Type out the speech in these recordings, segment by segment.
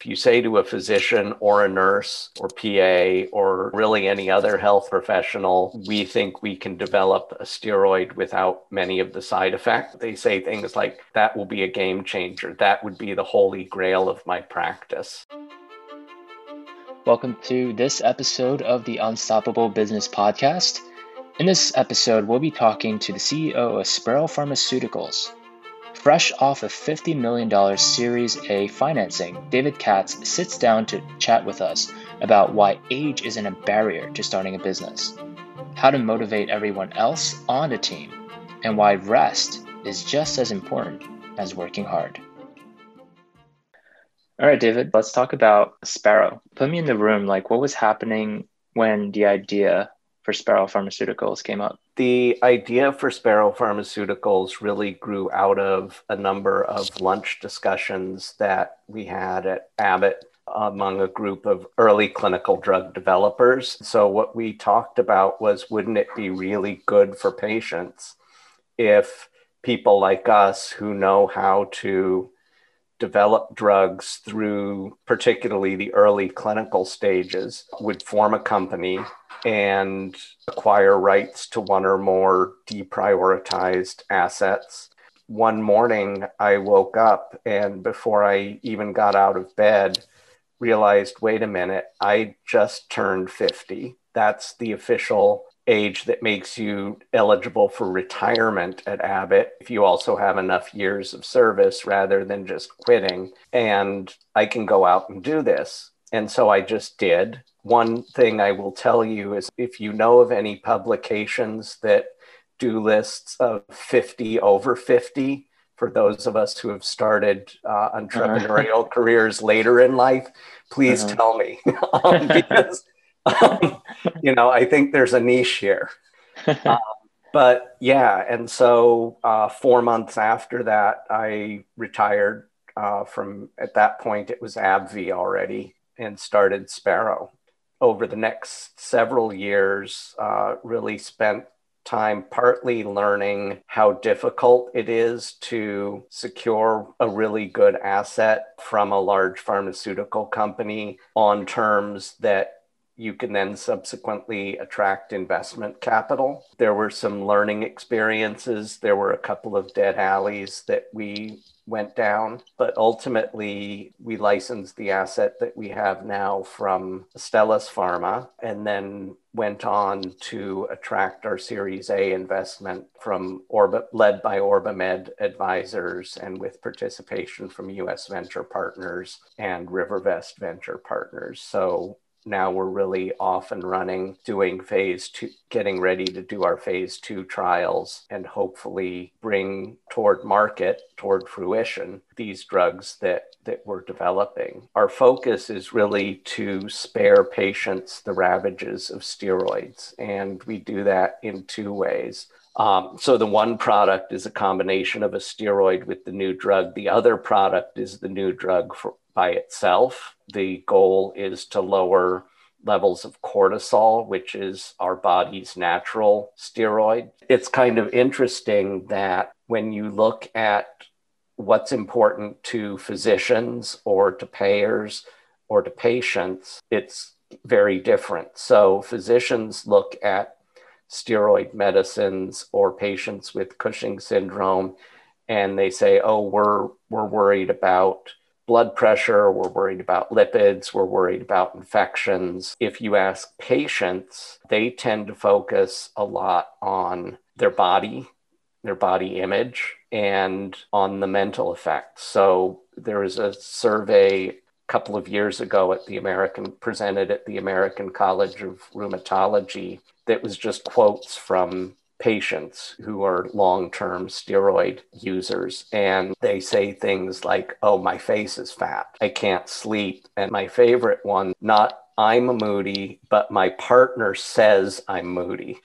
If you say to a physician or a nurse or PA or really any other health professional, we think we can develop a steroid without many of the side effects, they say things like, that will be a game changer. That would be the holy grail of my practice. Welcome to this episode of the Unstoppable Business Podcast. In this episode, we'll be talking to the CEO of Sparrow Pharmaceuticals, Fresh off a $50 million Series A financing, David Katz sits down to chat with us about why age isn't a barrier to starting a business, how to motivate everyone else on a team, and why rest is just as important as working hard. All right, David, let's talk about Sparrow. Put me in the room. Like, what was happening when the idea for Sparrow Pharmaceuticals came up? The idea for Sparrow Pharmaceuticals really grew out of a number of lunch discussions that we had at Abbott among a group of early clinical drug developers. So, what we talked about was wouldn't it be really good for patients if people like us who know how to develop drugs through particularly the early clinical stages would form a company and acquire rights to one or more deprioritized assets. One morning, I woke up and before I even got out of bed, realized wait a minute, I just turned 50. That's the official age that makes you eligible for retirement at Abbott if you also have enough years of service rather than just quitting. And I can go out and do this. And so I just did. One thing I will tell you is if you know of any publications that do lists of 50 over 50, for those of us who have started uh, entrepreneurial uh-huh. careers later in life, please uh-huh. tell me um, because um, you know I think there's a niche here. Um, but yeah, and so uh, four months after that, I retired uh, from. At that point, it was AbbVie already, and started Sparrow. Over the next several years, uh, really spent time partly learning how difficult it is to secure a really good asset from a large pharmaceutical company on terms that you can then subsequently attract investment capital. There were some learning experiences. There were a couple of dead alleys that we went down, but ultimately we licensed the asset that we have now from Astellas Pharma and then went on to attract our Series A investment from Orbit, led by OrbiMed advisors and with participation from US Venture Partners and Rivervest Venture Partners. So now we're really off and running, doing phase two, getting ready to do our phase two trials and hopefully bring toward market, toward fruition, these drugs that, that we're developing. Our focus is really to spare patients the ravages of steroids. And we do that in two ways. Um, so the one product is a combination of a steroid with the new drug. The other product is the new drug for, by itself. The goal is to lower levels of cortisol, which is our body's natural steroid. It's kind of interesting that when you look at what's important to physicians or to payers or to patients, it's very different. So, physicians look at steroid medicines or patients with Cushing syndrome and they say, oh, we're, we're worried about blood pressure, we're worried about lipids, we're worried about infections. If you ask patients, they tend to focus a lot on their body, their body image, and on the mental effects. So there was a survey a couple of years ago at the American presented at the American College of Rheumatology that was just quotes from patients who are long term steroid users. And they say things like, oh, my face is fat. I can't sleep. And my favorite one, not I'm moody, but my partner says I'm moody.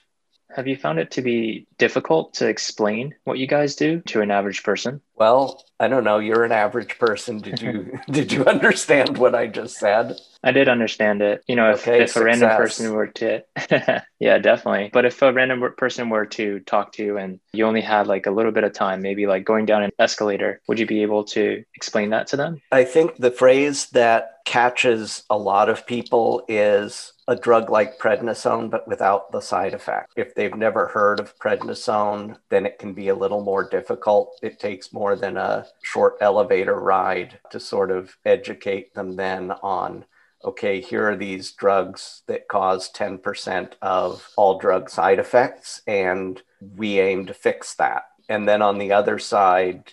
Have you found it to be difficult to explain what you guys do to an average person? Well, I don't know. You're an average person. Did you did you understand what I just said? I did understand it. You know, if, okay, if a random person were to, yeah, definitely. But if a random person were to talk to you and you only had like a little bit of time, maybe like going down an escalator, would you be able to explain that to them? I think the phrase that catches a lot of people is a drug like prednisone, but without the side effect. If they've never heard of prednisone, then it can be a little more difficult. It takes more than a short elevator ride to sort of educate them then on okay, here are these drugs that cause 10% of all drug side effects, and we aim to fix that. And then on the other side,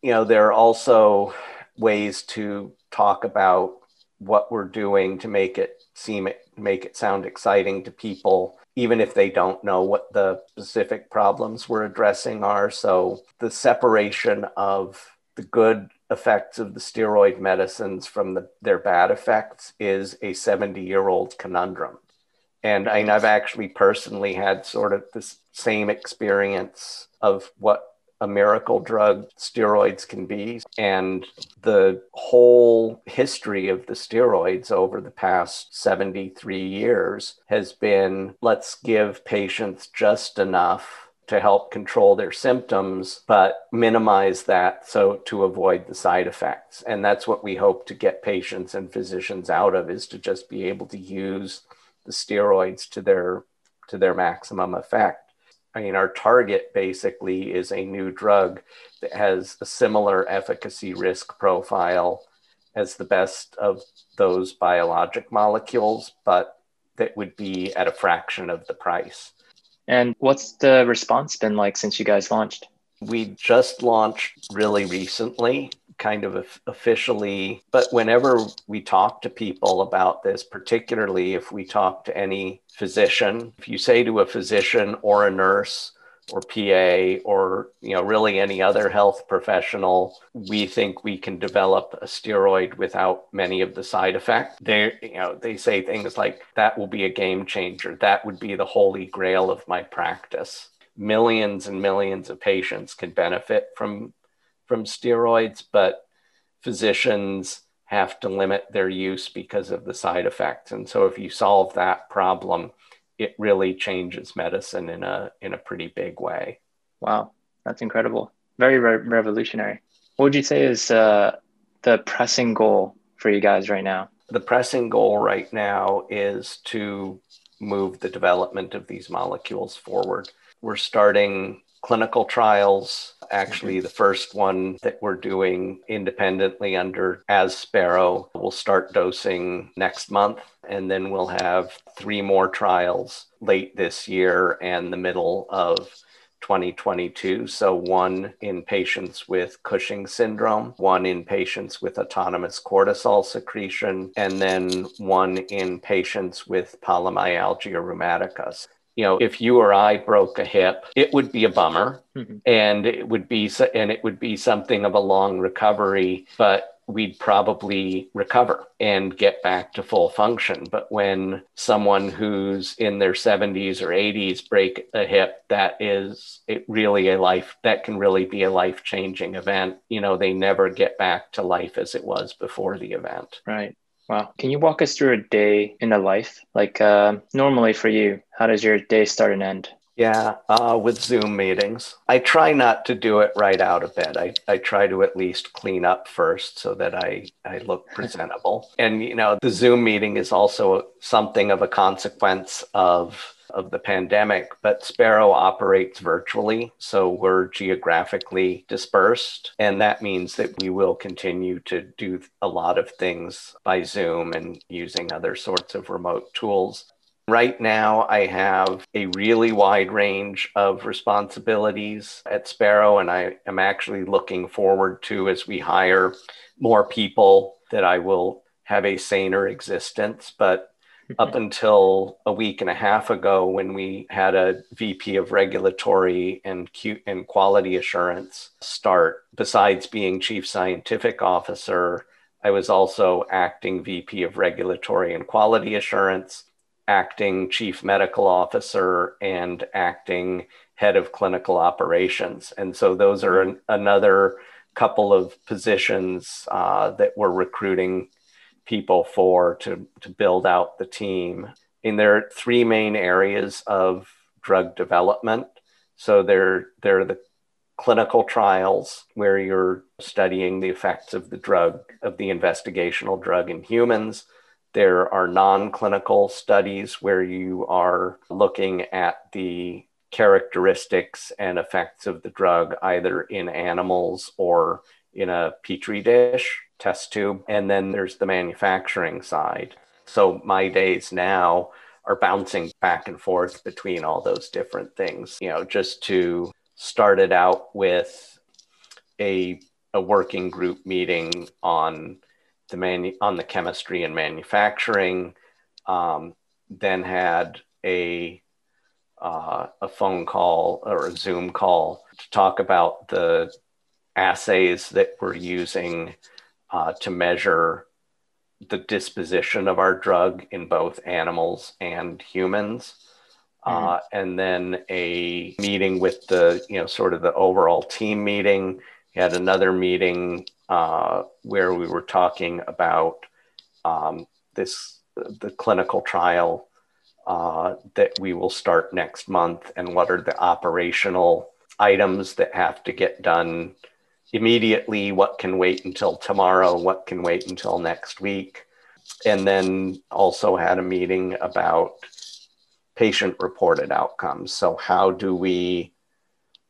you know, there are also ways to talk about what we're doing to make it seem make it sound exciting to people even if they don't know what the specific problems we're addressing are so the separation of the good effects of the steroid medicines from the, their bad effects is a 70 year old conundrum. And I, I've actually personally had sort of the same experience of what a miracle drug steroids can be. And the whole history of the steroids over the past 73 years has been let's give patients just enough to help control their symptoms, but minimize that so to avoid the side effects. And that's what we hope to get patients and physicians out of is to just be able to use the steroids to their to their maximum effect. I mean, our target basically is a new drug that has a similar efficacy risk profile as the best of those biologic molecules, but that would be at a fraction of the price. And what's the response been like since you guys launched? We just launched really recently, kind of officially. But whenever we talk to people about this, particularly if we talk to any physician, if you say to a physician or a nurse, or PA or you know really any other health professional, we think we can develop a steroid without many of the side effects. They you know they say things like that will be a game changer. That would be the holy grail of my practice. Millions and millions of patients can benefit from from steroids, but physicians have to limit their use because of the side effects. And so if you solve that problem, it really changes medicine in a in a pretty big way. Wow, that's incredible. Very re- revolutionary. What would you say is uh, the pressing goal for you guys right now? The pressing goal right now is to move the development of these molecules forward. We're starting clinical trials. Actually, mm-hmm. the first one that we're doing independently under as Sparrow will start dosing next month. And then we'll have three more trials late this year and the middle of 2022. So, one in patients with Cushing syndrome, one in patients with autonomous cortisol secretion, and then one in patients with polymyalgia rheumatica you know, if you or I broke a hip, it would be a bummer mm-hmm. and it would be, and it would be something of a long recovery, but we'd probably recover and get back to full function. But when someone who's in their 70s or 80s break a hip, that is it really a life that can really be a life changing event. You know, they never get back to life as it was before the event. Right. Wow. Can you walk us through a day in a life? Like uh, normally for you, how does your day start and end? Yeah, uh, with Zoom meetings. I try not to do it right out of bed. I, I try to at least clean up first so that I, I look presentable. and, you know, the Zoom meeting is also something of a consequence of of the pandemic, but Sparrow operates virtually. So we're geographically dispersed. And that means that we will continue to do a lot of things by Zoom and using other sorts of remote tools. Right now, I have a really wide range of responsibilities at Sparrow, and I am actually looking forward to as we hire more people that I will have a saner existence. But up until a week and a half ago when we had a VP of regulatory and, Q- and quality assurance start. Besides being chief scientific officer, I was also acting VP of regulatory and quality assurance, acting chief medical officer, and acting head of clinical operations. And so those are an, another couple of positions uh, that we're recruiting people for to, to build out the team. And there are three main areas of drug development. So there, there are the clinical trials where you're studying the effects of the drug, of the investigational drug in humans. There are non clinical studies where you are looking at the characteristics and effects of the drug either in animals or in a petri dish test tube. And then there's the manufacturing side. So my days now are bouncing back and forth between all those different things, you know, just to start it out with a, a working group meeting on the manu- on the chemistry and manufacturing, um, then had a uh, a phone call or a Zoom call to talk about the assays that we're using uh, to measure the disposition of our drug in both animals and humans. Mm-hmm. Uh, and then a meeting with the, you know, sort of the overall team meeting. We had another meeting uh, where we were talking about um, this, the clinical trial uh, that we will start next month and what are the operational items that have to get done immediately, what can wait until tomorrow, what can wait until next week. And then also had a meeting about patient reported outcomes. So, how do we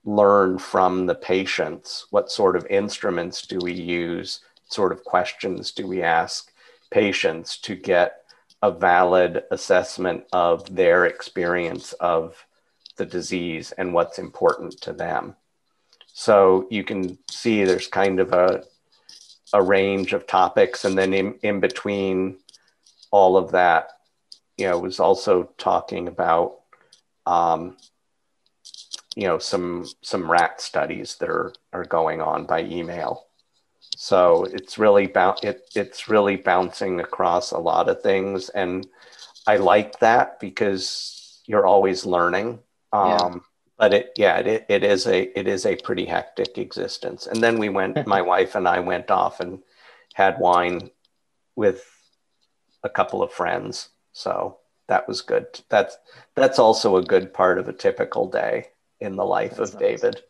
learn from the patients? What sort of instruments do we use? What sort of questions do we ask patients to get a valid assessment of their experience of the disease and what's important to them. So you can see there's kind of a, a range of topics. And then in, in between all of that, you know, was also talking about, um, you know, some, some rat studies that are, are going on by email. So it's really bound it, it's really bouncing across a lot of things. And I like that because you're always learning. Um, yeah. But it yeah, it, it is a it is a pretty hectic existence. And then we went, my wife and I went off and had wine with a couple of friends. So that was good. That's that's also a good part of a typical day in the life that's of. David.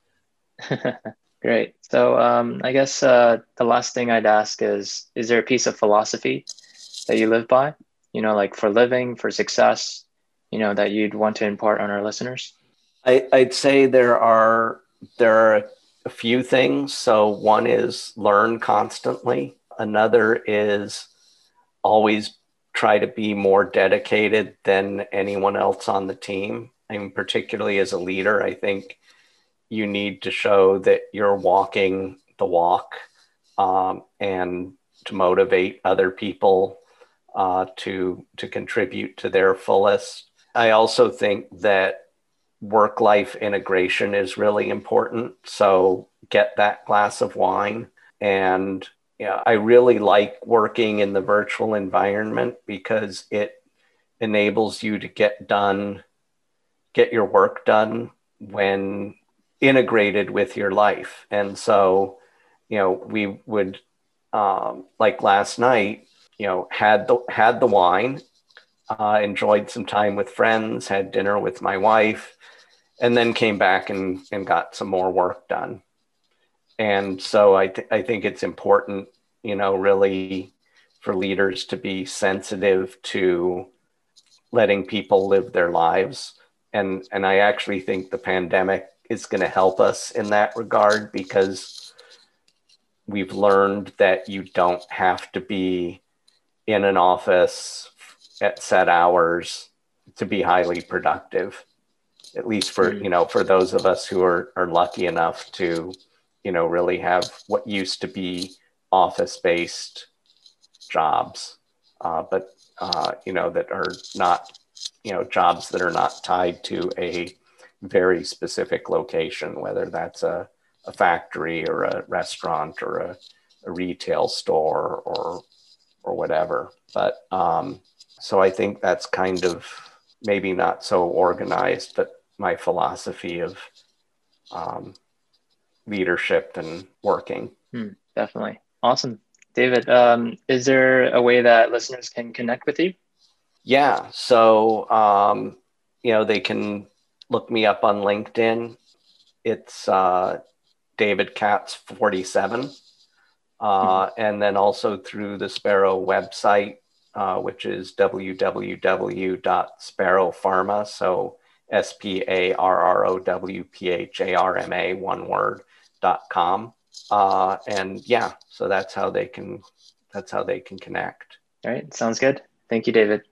Great. So um, I guess uh, the last thing I'd ask is, is there a piece of philosophy that you live by? You know, like for living, for success, you know, that you'd want to impart on our listeners? I, I'd say there are there are a few things. So one is learn constantly. Another is always try to be more dedicated than anyone else on the team. I mean, particularly as a leader, I think you need to show that you're walking the walk um, and to motivate other people uh, to to contribute to their fullest. I also think that work life integration is really important. So get that glass of wine and yeah, I really like working in the virtual environment because it enables you to get done, get your work done when integrated with your life. And so, you know, we would um, like last night, you know, had the had the wine, uh, enjoyed some time with friends, had dinner with my wife, and then came back and and got some more work done. And so I th- I think it's important, you know, really for leaders to be sensitive to letting people live their lives. And and I actually think the pandemic is going to help us in that regard because we've learned that you don't have to be in an office at set hours to be highly productive at least for you know for those of us who are, are lucky enough to you know really have what used to be office based jobs uh, but uh, you know that are not you know jobs that are not tied to a very specific location, whether that's a, a factory or a restaurant or a, a retail store or or whatever. But um, so I think that's kind of maybe not so organized, but my philosophy of um, leadership and working. Hmm, definitely. Awesome. David, um, is there a way that listeners can connect with you? Yeah. So, um, you know, they can look me up on LinkedIn. It's uh, David Katz 47. Uh, mm-hmm. And then also through the Sparrow website, uh, which is www.sparrowpharma. So S P A R R O W P H A R M A, one word, dot com. Uh, and yeah, so that's how they can that's how they can connect. All right, sounds good. Thank you, David.